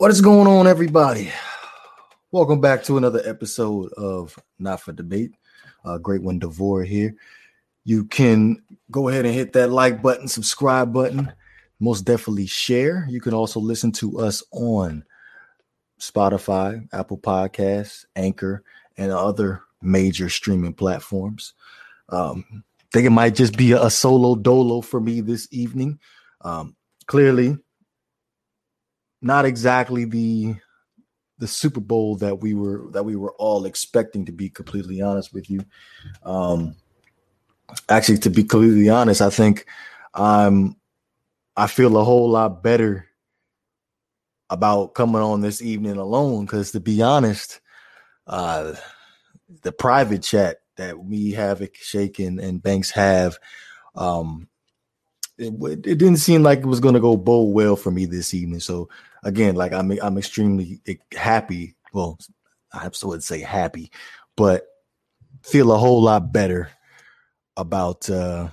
What is going on, everybody? Welcome back to another episode of Not for Debate. Uh, great one, Devore here. You can go ahead and hit that like button, subscribe button, most definitely share. You can also listen to us on Spotify, Apple Podcasts, Anchor, and other major streaming platforms. Um, think it might just be a, a solo dolo for me this evening. Um, clearly, not exactly the the Super Bowl that we were that we were all expecting. To be completely honest with you, um, actually, to be completely honest, I think I'm I feel a whole lot better about coming on this evening alone because to be honest, uh, the private chat that we have, Shake and, and Banks have, um, it, it didn't seem like it was going to go bow well for me this evening. So again, like I'm I'm extremely happy. Well, I would say happy, but feel a whole lot better about uh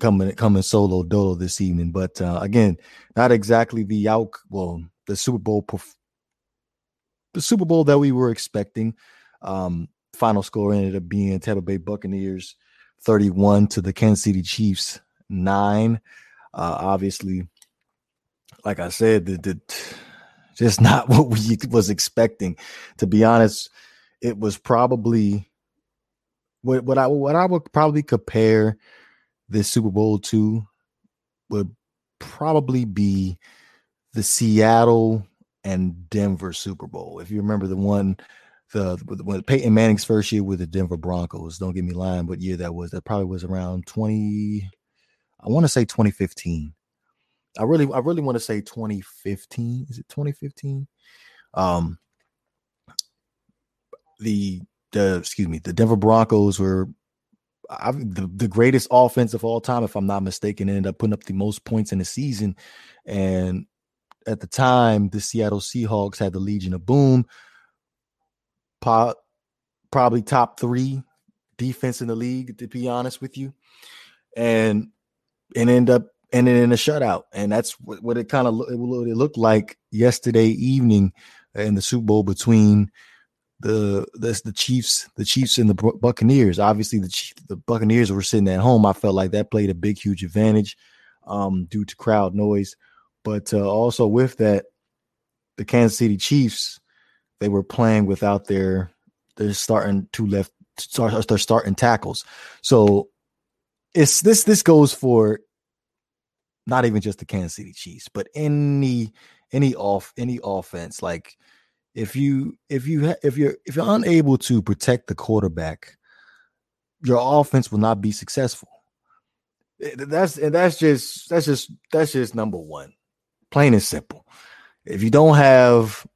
coming coming solo dolo this evening. But uh again, not exactly the out well the Super Bowl perf- the Super Bowl that we were expecting. Um final score ended up being Tampa Bay Buccaneers 31 to the Kansas City Chiefs 9. Uh obviously like I said, the, the just not what we was expecting. To be honest, it was probably what what I what I would probably compare this Super Bowl to would probably be the Seattle and Denver Super Bowl. If you remember the one, the when Peyton Manning's first year with the Denver Broncos. Don't get me lying, but year that was that probably was around twenty. I want to say 2015. I really, I really want to say 2015. Is it 2015? Um, the the excuse me, the Denver Broncos were I, the, the greatest offense of all time, if I'm not mistaken, ended up putting up the most points in the season. And at the time, the Seattle Seahawks had the Legion of Boom, po- probably top three defense in the league, to be honest with you. And and end up ending in a shutout, and that's what, it kind of it, it looked like yesterday evening in the Super Bowl between the the, the Chiefs, the Chiefs and the Buccaneers. Obviously, the Chief, the Buccaneers were sitting at home. I felt like that played a big, huge advantage um, due to crowd noise, but uh, also with that, the Kansas City Chiefs they were playing without their their starting two left start their starting tackles. So it's this this goes for not even just the Kansas City Chiefs, but any any off any offense. Like if you if you if you're if you're unable to protect the quarterback, your offense will not be successful. Eh, that's and that's just that's just that's just number one, plain and simple. If you don't have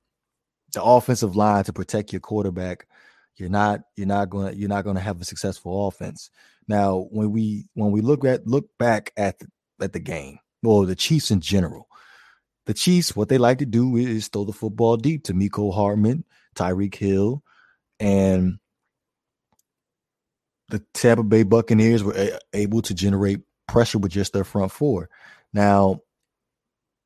the offensive line to protect your quarterback, you're not you're not to you're not going to have a successful offense. Now, when we when we look at look back at the, at the game. Well, the Chiefs in general. The Chiefs, what they like to do is throw the football deep to Mecole Hardman, Tyreek Hill, and the Tampa Bay Buccaneers were able to generate pressure with just their front four. Now,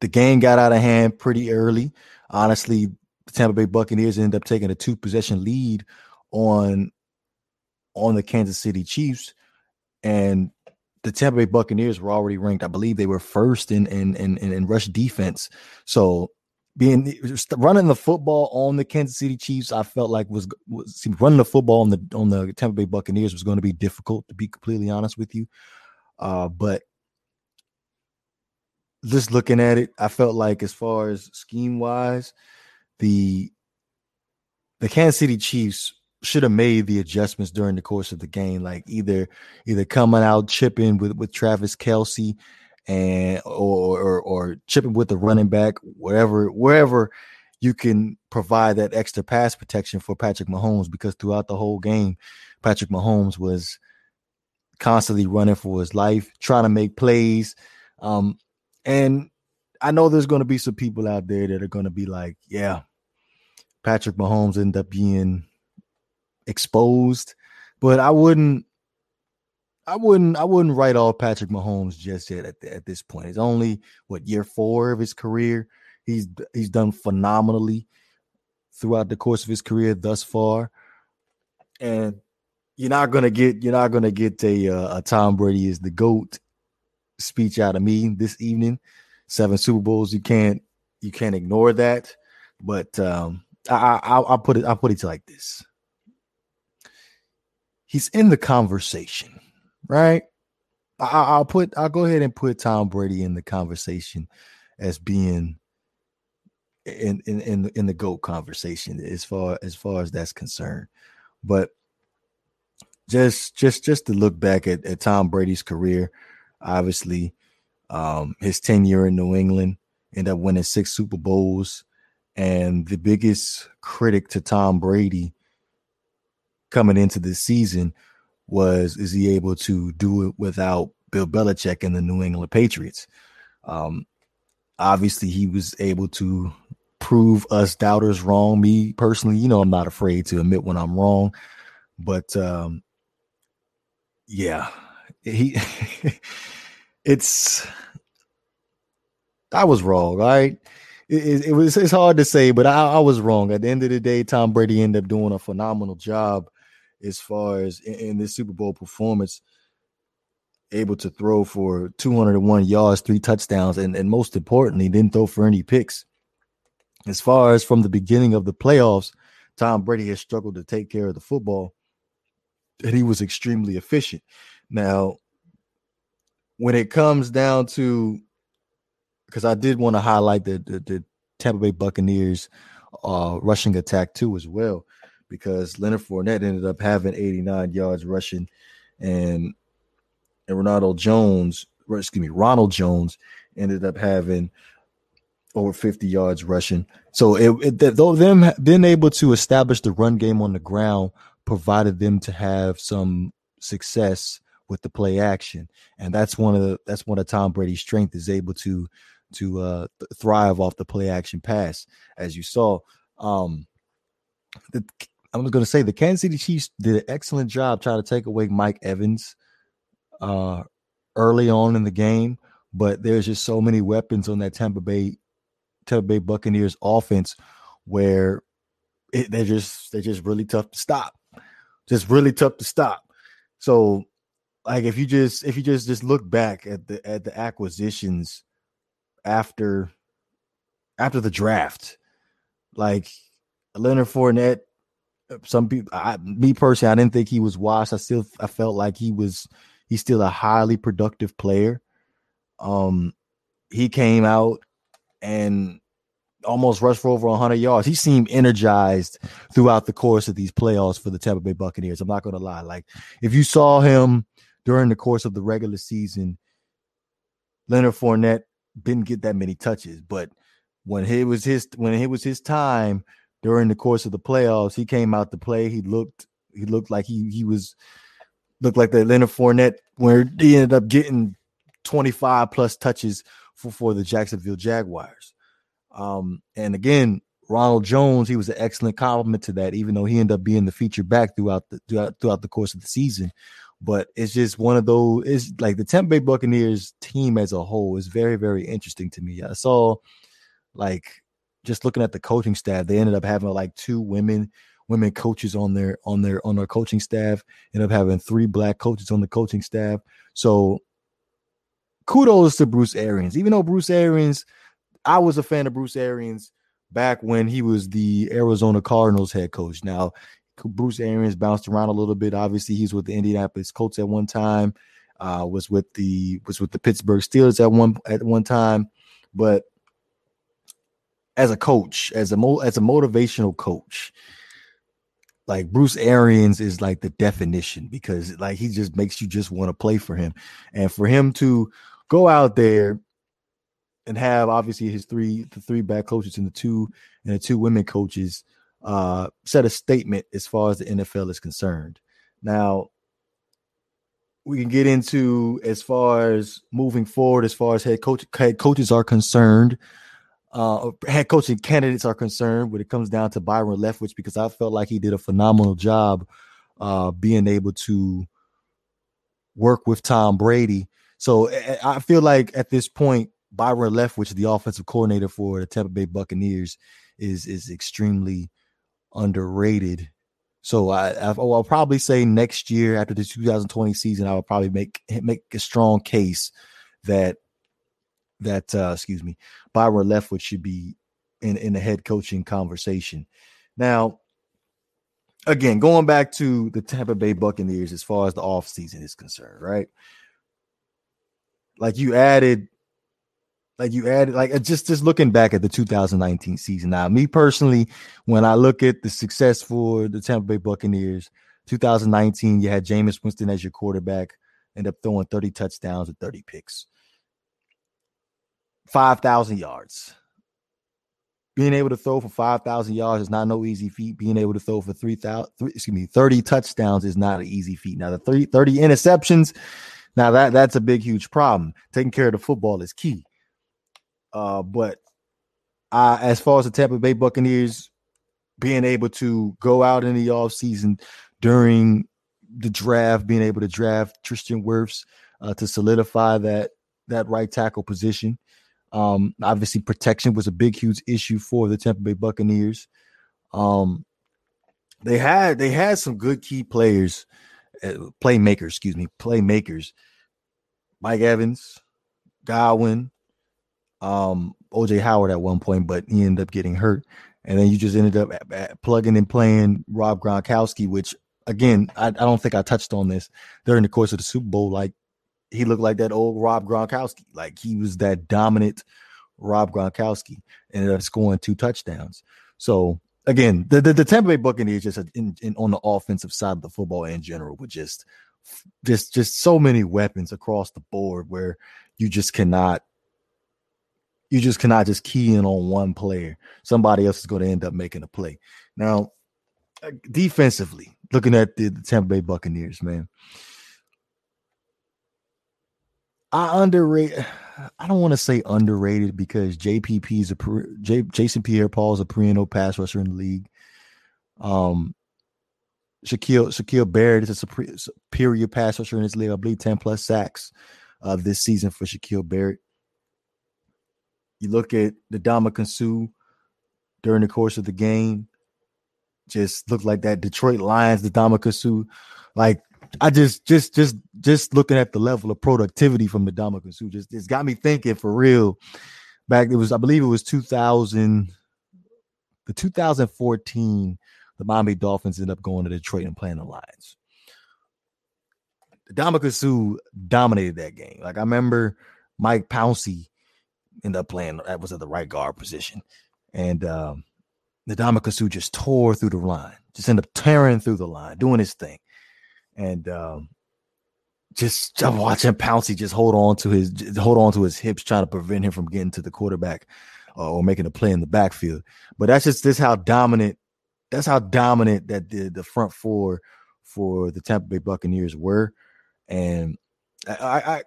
the game got out of hand pretty early. Honestly, the Tampa Bay Buccaneers ended up taking a two possession lead on on the Kansas City Chiefs, and the Tampa Bay Buccaneers were already ranked. I believe they were first in in in, in rush defense. So being running the football on the Kansas City Chiefs, I felt like was, was running the football on the on the Tampa Bay Buccaneers was going to be difficult to be completely honest with you. Uh, but just looking at it, I felt like as far as scheme wise, the the Kansas City Chiefs should have made the adjustments during the course of the game, like either either coming out chipping with with Travis Kelce and or or, or chipping with the running back, wherever wherever you can provide that extra pass protection for Patrick Mahomes because throughout the whole game, Patrick Mahomes was constantly running for his life, trying to make plays. Um, and I know there's going to be some people out there that are going to be like, yeah, Patrick Mahomes ended up being exposed, but I wouldn't I wouldn't I wouldn't write off Patrick Mahomes just yet at, at this point. It's only what year four of his career. He's he's done phenomenally throughout the course of his career thus far, and you're not gonna get you're not gonna get a uh, a Tom Brady is the goat speech out of me this evening. Seven Super Bowls, you can't you can't ignore that. But um, I, I I'll put it I'll put it like this. He's in the conversation, right? I, will put I'll go ahead and put Tom Brady in the conversation as being in in in the, in the goat conversation as far as far as that's concerned. But just just just to look back at, at Tom Brady's career, obviously, um, his tenure in New England, ended up winning six Super Bowls, and the biggest critic to Tom Brady coming into this season was is he able to do it without Bill Belichick and the New England Patriots? Um, obviously, he was able to prove us doubters wrong. Me personally, you know, I'm not afraid to admit when I'm wrong, but um, yeah, he it's I was wrong, right? It, it, it, was it's hard to say, but I, I, was wrong. At the end of the day, Tom Brady ended up doing a phenomenal job as far as in, in this Super Bowl performance, able to throw for 201 yards, three touchdowns, and, and most importantly, didn't throw for any picks. As far as from the beginning of the playoffs, Tom Brady has struggled to take care of the football and he was extremely efficient. Now, when it comes down to, because I did want to highlight the, the, the Tampa Bay Buccaneers uh, rushing attack too as well, because Leonard Fournette ended up having 89 yards rushing, and and Ronaldo Jones, excuse me, Ronald Jones ended up having over 50 yards rushing. So it, it though them being able to establish the run game on the ground provided them to have some success with the play action, and that's one of the that's one of Tom Brady's strength is able to to uh, thrive off the play action pass, as you saw. Um, the, I was going to say the Kansas City Chiefs did an excellent job trying to take away Mike Evans uh, early on in the game, but there's just so many weapons on that Tampa Bay Tampa Bay Buccaneers offense where it, they're just they're just really tough to stop just really tough to stop. So, like if you just if you just just look back at the at the acquisitions after after the draft, like Leonard Fournette, some people, I, me personally, I didn't think he was washed. I still I felt like he was he's still a highly productive player. Um, he came out and almost rushed for over 100 yards. He seemed energized throughout the course of these playoffs for the Tampa Bay Buccaneers. I'm not going to lie. Like, if you saw him during the course of the regular season, Leonard Fournette didn't get that many touches, but when it was his when it was his time during the course of the playoffs, he came out to play. He looked he looked like he he was looked like the Leonard Fournette where he ended up getting 25 plus touches for, for the Jacksonville Jaguars. Um, and again, Ronald Jones, he was an excellent compliment to that, even though he ended up being the feature back throughout the throughout, throughout the course of the season. But it's just one of those. It's like the Tampa Bay Buccaneers team as a whole is very, very interesting to me. I saw, like, just looking at the coaching staff, they ended up having like two women women coaches on their on their on their coaching staff. Ended up having three black coaches on the coaching staff. So kudos to Bruce Arians, even though Bruce Arians I was a fan of Bruce Arians back when he was the Arizona Cardinals head coach. Now, Bruce Arians bounced around a little bit. Obviously, he's with the Indianapolis Colts at one time. Uh, was with the was with the Pittsburgh Steelers at one at one time, but as a coach, as a mo- as a motivational coach, like Bruce Arians is like the definition because like he just makes you just want to play for him, and for him to go out there and have obviously his three the three back coaches and the two and the two women coaches uh set a statement as far as the NFL is concerned. Now we can get into as far as moving forward, as far as head coach head coaches are concerned, uh head coaching candidates are concerned when it comes down to Byron Leftwich, because I felt like he did a phenomenal job uh being able to work with Tom Brady. So I feel like at this point Byron Leftwich, the offensive coordinator for the Tampa Bay Buccaneers, is is extremely underrated. So I, I will probably say next year after the 2020 season, I will probably make make a strong case that that uh, excuse me, Byron Leftwich should be in in the head coaching conversation. Now, again, going back to the Tampa Bay Buccaneers as far as the offseason is concerned, right? Like you added like you added like just just looking back at the 2019 season now me personally when i look at the success for the tampa bay buccaneers 2019 you had Jameis winston as your quarterback end up throwing 30 touchdowns and 30 picks 5000 yards. Being able to throw for 5000 yards is not no easy feat. Being able to throw for 3000 excuse me 30 touchdowns is not an easy feat. Now the 30, 30 interceptions now that that's a big huge problem. Taking care of the football is key. Uh, but uh, as far as the Tampa Bay Buccaneers being able to go out in the offseason during the draft, being able to draft Tristan Wirfs uh, to solidify that that right tackle position. Um, obviously, protection was a big, huge issue for the Tampa Bay Buccaneers. Um, they had they had some good key players, uh, playmakers, excuse me, playmakers. Mike Evans, Godwin, um, OJ Howard at one point, but he ended up getting hurt. And then you just ended up plugging and playing Rob Gronkowski, which again, I, I don't think I touched on this during the course of the Super Bowl. Like he looked like that old Rob Gronkowski. Like he was that dominant Rob Gronkowski, ended up scoring two touchdowns. So again, the the, the Tampa Bay Buccaneers just in, in, on the offensive side of the football in general with just just just so many weapons across the board where you just cannot you just cannot just key in on one player. Somebody else is going to end up making a play. Now, uh, defensively, looking at the, the Tampa Bay Buccaneers, man, I underrate. I don't want to say underrated because JPP is a J, Jason Pierre-Paul is a perennial pass rusher in the league. Um, Shaquille Shaquille Barrett is a superior pass rusher in this league. I believe ten plus sacks uh, this season for Shaquille Barrett. You look at the Dama Suh during the course of the game, just looked like that Detroit Lions, the Dama Suh. Like I just just just just looking at the level of productivity from the Ndamukong Suh, just it's got me thinking for real. Back it was, I believe it was 2000, the 2014, the Miami Dolphins ended up going to Detroit and playing the Lions. The Ndamukong Suh dominated that game. Like I remember Mike Pouncey ended up playing that was at the right guard position. And um Ndamukong Suh just tore through the line, just ended up tearing through the line, doing his thing. And um just watching Pouncey just hold on to his hold on to his hips, trying to prevent him from getting to the quarterback uh, or making a play in the backfield. But that's just this how dominant that's how dominant that the, the front four for the Tampa Bay Buccaneers were. And I, I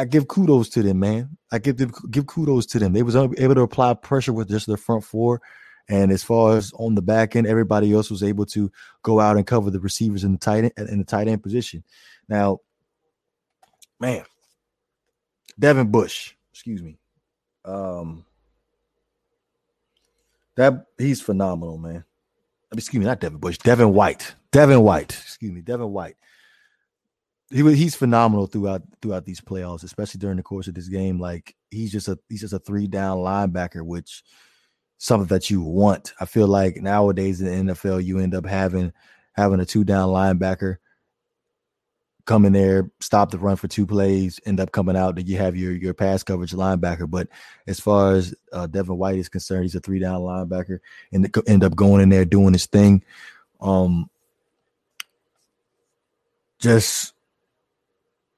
I give kudos to them, man. I give them give kudos to them. They was able to apply pressure with just their front four, and as far as on the back end, everybody else was able to go out and cover the receivers in the tight end, in the tight end position. Now, man, Devin Bush, excuse me, um, that he's phenomenal, man. Excuse me, not Devin Bush, Devin White, Devin White, excuse me, Devin White he he's phenomenal throughout throughout these playoffs, especially during the course of this game. Like he's just a he's just a three down linebacker, which something that you want. I feel like nowadays in the NFL, you end up having having a two down linebacker come in there, stop the run for two plays, end up coming out, and you have your your pass coverage linebacker. But as far as uh, Devin White is concerned, he's a three down linebacker, and end up going in there doing his thing. Um, just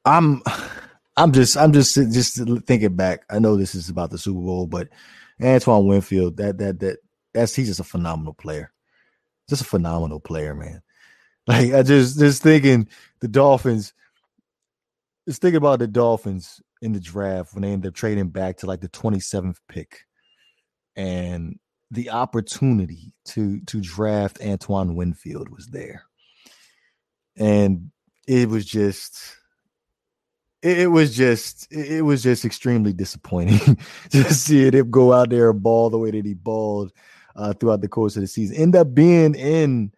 I'm I'm just I'm just just thinking back. I know this is about the Super Bowl, but Antoine Winfield, that that that that's he's just a phenomenal player. Just a phenomenal player, man. Like I just just thinking the Dolphins, just thinking about the Dolphins in the draft when they ended up trading back to like the 27th pick and the opportunity to to draft Antoine Winfield was there. And it was just it, it was just it was just extremely disappointing to see him go out there and ball the way that he balled uh, throughout the course of the season. End up being in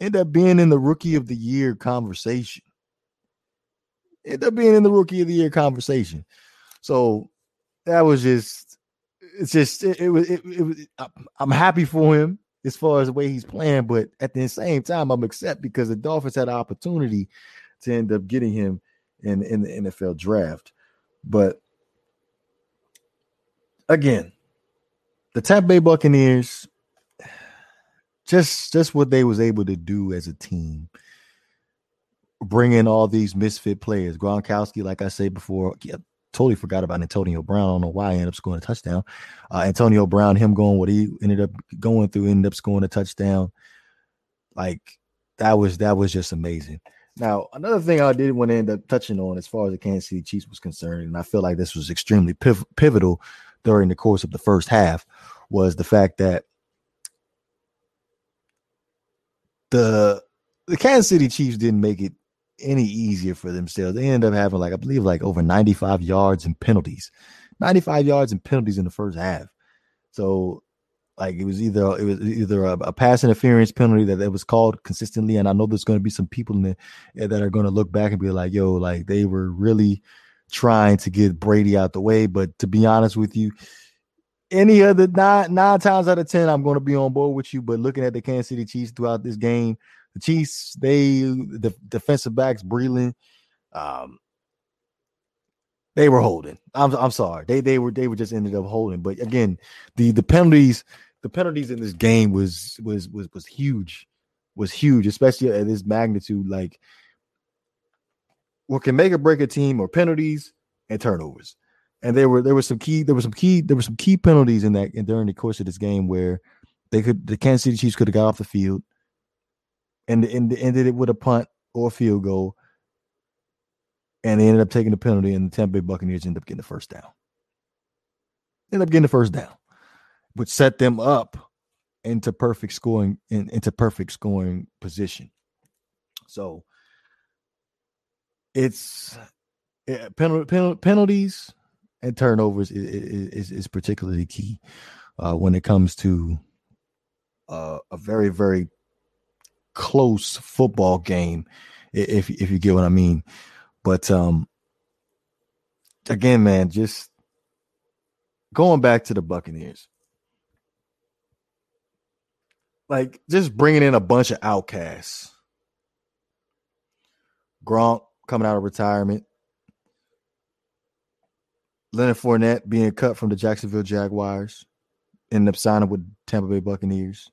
end up being in the rookie of the year conversation. End up being in the rookie of the year conversation. So that was just it's just it, it was it, it was I'm happy for him as far as the way he's playing, but at the same time, I'm upset because the Dolphins had an opportunity to end up getting him in in the NFL draft. But again, the Tampa Bay Buccaneers just just what they was able to do as a team. Bring in all these misfit players. Gronkowski like i said before yeah, totally forgot about antonio brown. I don't know why i ended up scoring a touchdown. Uh, antonio brown him going what he ended up going through ended up scoring a touchdown. Like that was that was just amazing now, another thing I did want to end up touching on as far as the Kansas City Chiefs was concerned, and I feel like this was extremely piv- pivotal during the course of the first half, was the fact that the the Kansas City Chiefs didn't make it any easier for themselves. They ended up having like I believe like over 95 yards and penalties. 95 yards and penalties in the first half. So like it was either it was either a, a pass interference penalty that, that was called consistently, and I know there's going to be some people in the, eh, that are going to look back and be like, "Yo, like they were really trying to get Brady out the way." But to be honest with you, any other nine nine times out of ten, I'm going to be on board with you. But looking at the Kansas City Chiefs throughout this game, the Chiefs, they the defensive backs, Breeland, um, they were holding. I'm I'm sorry. They they were they were just ended up holding. But again, the the penalties the penalties in this game was was was was huge. Was huge, especially at this magnitude. Like what can make or break a team or penalties and turnovers. And there were there were some key there were some key there were some key penalties in that and during the course of this game where they could the Kansas City Chiefs could have got off the field and, and ended it with a punt or a field goal and they ended up taking the penalty, and the Tampa Bay Buccaneers ended up getting the first down. Ended up getting the first down, which set them up into perfect scoring in, into perfect scoring position. So it's penalty, penalties and turnovers is, is, is particularly key uh, when it comes to uh, a very very close football game, if if you get what I mean. But um again, man, just going back to the Buccaneers. Like just bringing in a bunch of outcasts. Gronk coming out of retirement. Leonard Fournette being cut from the Jacksonville Jaguars, ended up signing with Tampa Bay Buccaneers.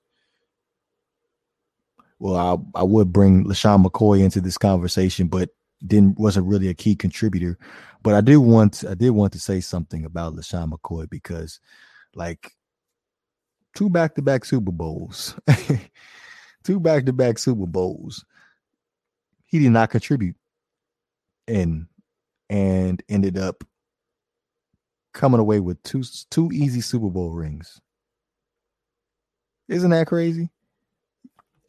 Well, I, I would bring LeSean McCoy into this conversation, but didn't wasn't really a key contributor. But I do want I did want to say something about LeSean McCoy because like two back to back Super Bowls, two back to back Super Bowls, he did not contribute and and ended up coming away with two two easy Super Bowl rings. Isn't that crazy?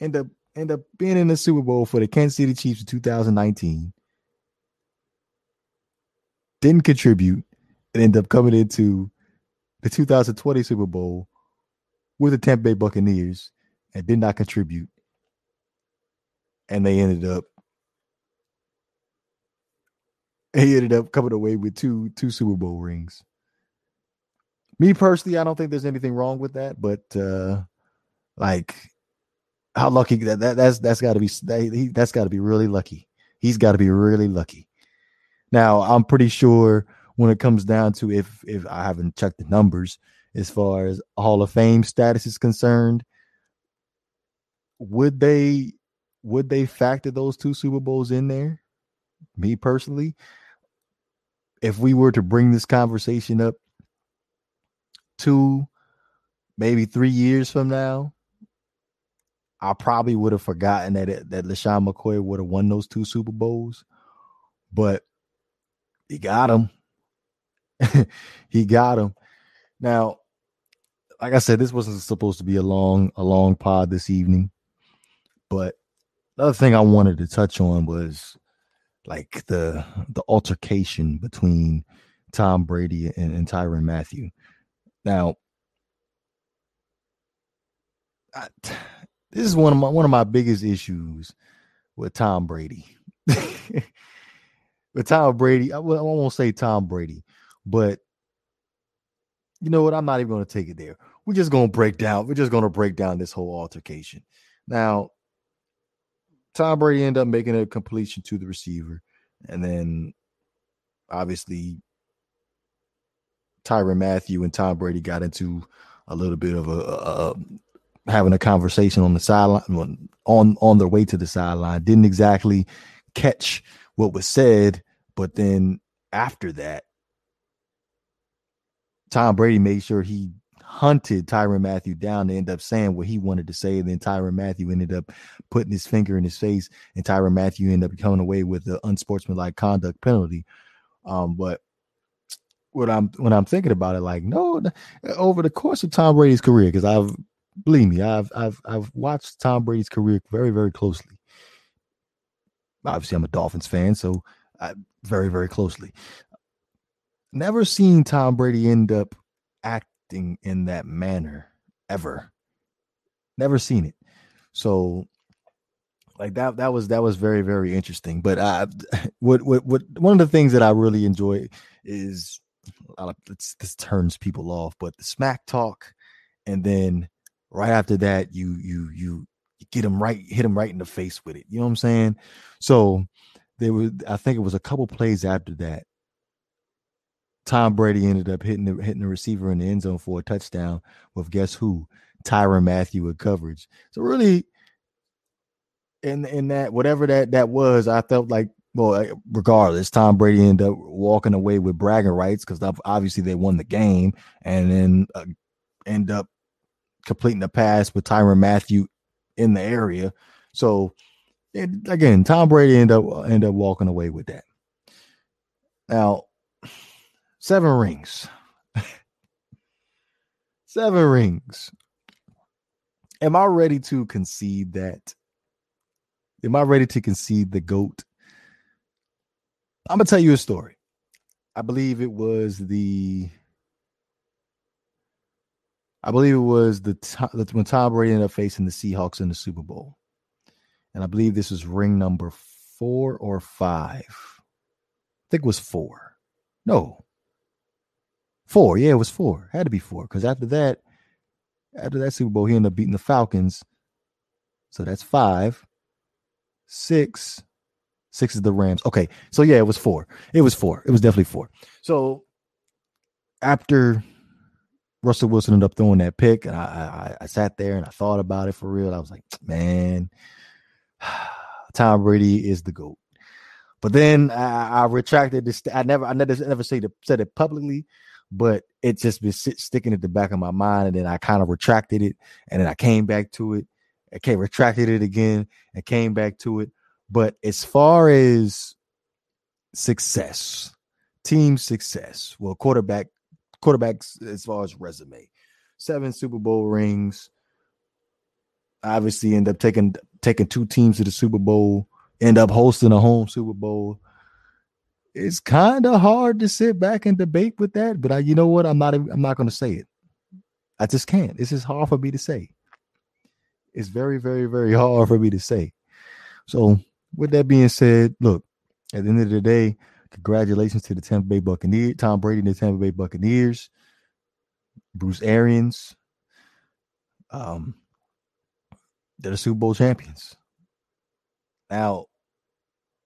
End up end up being in the Super Bowl for the Kansas City Chiefs in 2019 didn't contribute and end up coming into the 2020 Super Bowl with the Tampa Bay Buccaneers and did not contribute. And they ended up he ended up coming away with two two Super Bowl rings. Me personally, I don't think there's anything wrong with that, but uh like how lucky that, that that's that's got to be that, that's got to be really lucky. He's got to be really lucky. Now, I'm pretty sure when it comes down to if if I haven't checked the numbers as far as Hall of Fame status is concerned, would they would they factor those two Super Bowls in there? Me personally, if we were to bring this conversation up two, maybe three years from now, I probably would have forgotten that it, that LeSean McCoy would have won those two Super Bowls. But he got him. he got him. Now, like I said, this wasn't supposed to be a long, a long pod this evening. But another thing I wanted to touch on was like the the altercation between Tom Brady and, and Tyrann Mathieu. Now, I, this is one of my one of my biggest issues with Tom Brady. with Tom Brady, I, I won't say Tom Brady, but you know what? I'm not even going to take it there. We're just going to break down. We're just going to break down this whole altercation. Now, Tom Brady ended up making a completion to the receiver, and then obviously Tyrann Mathieu and Tom Brady got into a little bit of a, a, a having a conversation on the sideline on on their way to the sideline. Didn't exactly catch what was said, but then after that, Tom Brady made sure he hunted Tyrann Mathieu down to end up saying what he wanted to say. And then Tyrann Mathieu ended up putting his finger in his face, and Tyrann Mathieu ended up coming away with the unsportsmanlike conduct penalty. Um, but what I'm when I'm thinking about it, like no, over the course of Tom Brady's career, because I've believe me, I've I've I've watched Tom Brady's career very very closely. Obviously, I'm a Dolphins fan, so I, very very closely. Never seen Tom Brady end up acting in that manner ever. Never seen it. So like that that was that was very very interesting but uh what what what one of the things that i really enjoy is uh, this turns people off but the smack talk and then right after that you you you get him right hit him right in the face with it you know what i'm saying so there was i think it was a couple plays after that Tom Brady ended up hitting the hitting the receiver in the end zone for a touchdown with guess who? Tyrann Mathieu with coverage. So really, in in that whatever that that was, I felt like well, regardless, Tom Brady ended up walking away with bragging rights because obviously they won the game, and then uh, end up completing the pass with Tyrann Mathieu in the area. So it, again, Tom Brady ended up ended up walking away with that. Now Seven rings. Seven rings. Am I ready to concede that? Am I ready to concede the GOAT? I'm going to tell you a story. I believe it was the. I believe it was the when Tom Brady ended up facing the Seahawks in the Super Bowl, and I believe this was ring number four or five. I think it was four. No, Four, yeah, it was four. Had to be four because after that, after that Super Bowl, he ended up beating the Falcons. So that's five, six, six is the Rams. Okay, so yeah, it was four. It was four. It was definitely four. So after Russell Wilson ended up throwing that pick, and I, I, I sat there and I thought about it for real. I was like, man, Tom Brady is the goat. But then I, I retracted this. I never, I never, never say the, said it publicly but it just been sit, sticking at the back of my mind. And then I kind of retracted it, and then I came back to it. I came retracted it again and came back to it. But as far as success, team success, well, quarterback, quarterbacks as far as resume, seven Super Bowl rings. Obviously, end up taking taking two teams to the Super Bowl. End up hosting a home Super Bowl it's kind of hard to sit back and debate with that. But I, you know what? I'm not. I'm not going to say it. I just can't. This is hard for me to say. It's very, very, very hard for me to say. So, with that being said, look. At the end of the day, congratulations to the Tampa Bay Buccaneers, Tom Brady and the Tampa Bay Buccaneers, Bruce Arians. Um, they're the Super Bowl champions. Now,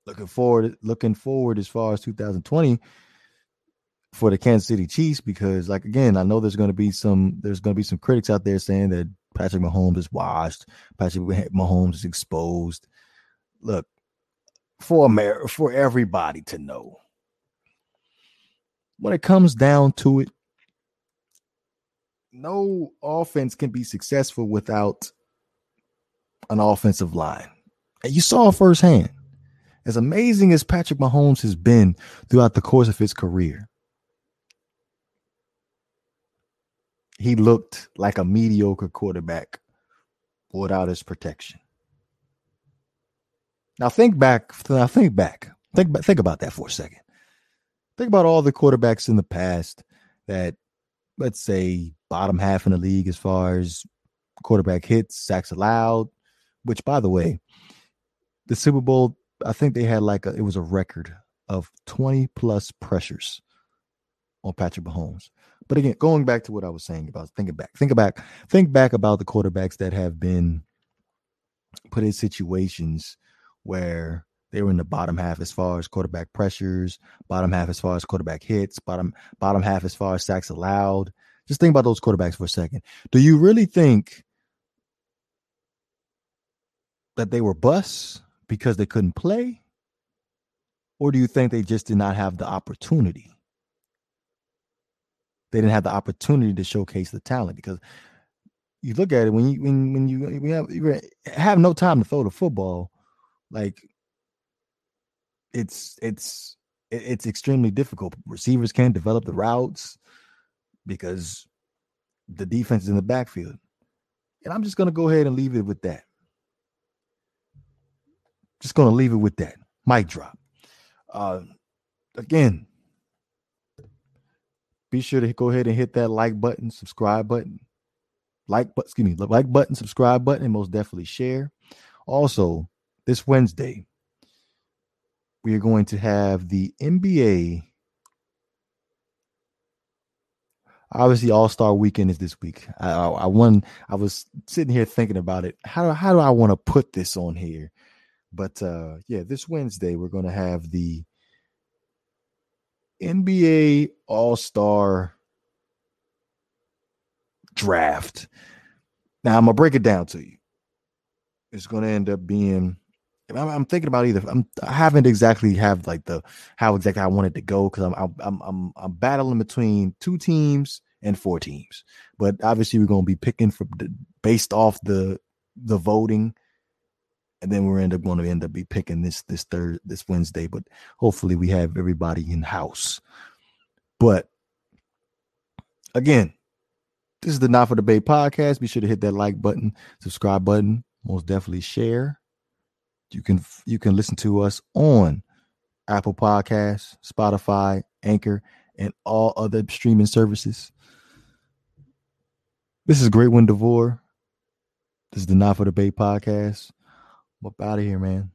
looking forward looking forward as far as 2020 for the Kansas City Chiefs because like again I know there's going to be some there's going to be some critics out there saying that Patrick Mahomes is washed Patrick Mahomes is exposed look for for everybody to know. When it comes down to it no offense can be successful without an offensive line. And you saw firsthand. As amazing as Patrick Mahomes has been throughout the course of his career, he looked like a mediocre quarterback without his protection. Now think back. Now think back Think think about that for a second. Think about all the quarterbacks in the past that, let's say, bottom half in the league as far as quarterback hits, sacks allowed. Which, by the way, the Super Bowl, I think they had like a, it was a record of 20 plus pressures on Patrick Mahomes. But again, going back to what I was saying about thinking back, think back, think back about the quarterbacks that have been put in situations where they were in the bottom half as far as quarterback pressures, bottom half as far as quarterback hits, bottom bottom half as far as sacks allowed. Just think about those quarterbacks for a second. Do you really think that they were busts because they couldn't play? Or do you think they just did not have the opportunity? They didn't have the opportunity to showcase the talent because you look at it when you when when you, you have you have no time to throw the football, like it's it's it's extremely difficult. Receivers can't develop the routes because the defense is in the backfield. And I'm just gonna go ahead and leave it with that. Just gonna leave it with that. Mic drop. Uh, again, be sure to go ahead and hit that like button, subscribe button, like, but excuse me, like button, subscribe button, and most definitely share. Also, this Wednesday, we are going to have the NBA. Obviously, All Star Weekend is this week. I, I, I won. I was sitting here thinking about it. How how do I want to put this on here? But uh, yeah, this Wednesday we're going to have the NBA All Star draft. Now I'm gonna break it down to you. It's going to end up being. I'm, thinking about either. I'm. I haven't exactly have like the how exactly I wanted to go because I'm, I'm I'm I'm battling between two teams and four teams. But obviously we're going to be picking from the, based off the the voting and then we're end up going to end up be picking this this third this Wednesday. But hopefully we have everybody in house. But again, this is the Not for Debate podcast. Be sure to hit that like button, subscribe button, most definitely share. You can you can listen to us on Apple Podcasts, Spotify, Anchor, and all other streaming services. This is Great One Devore. This is the Not for Debate podcast. I'm up out of here, man.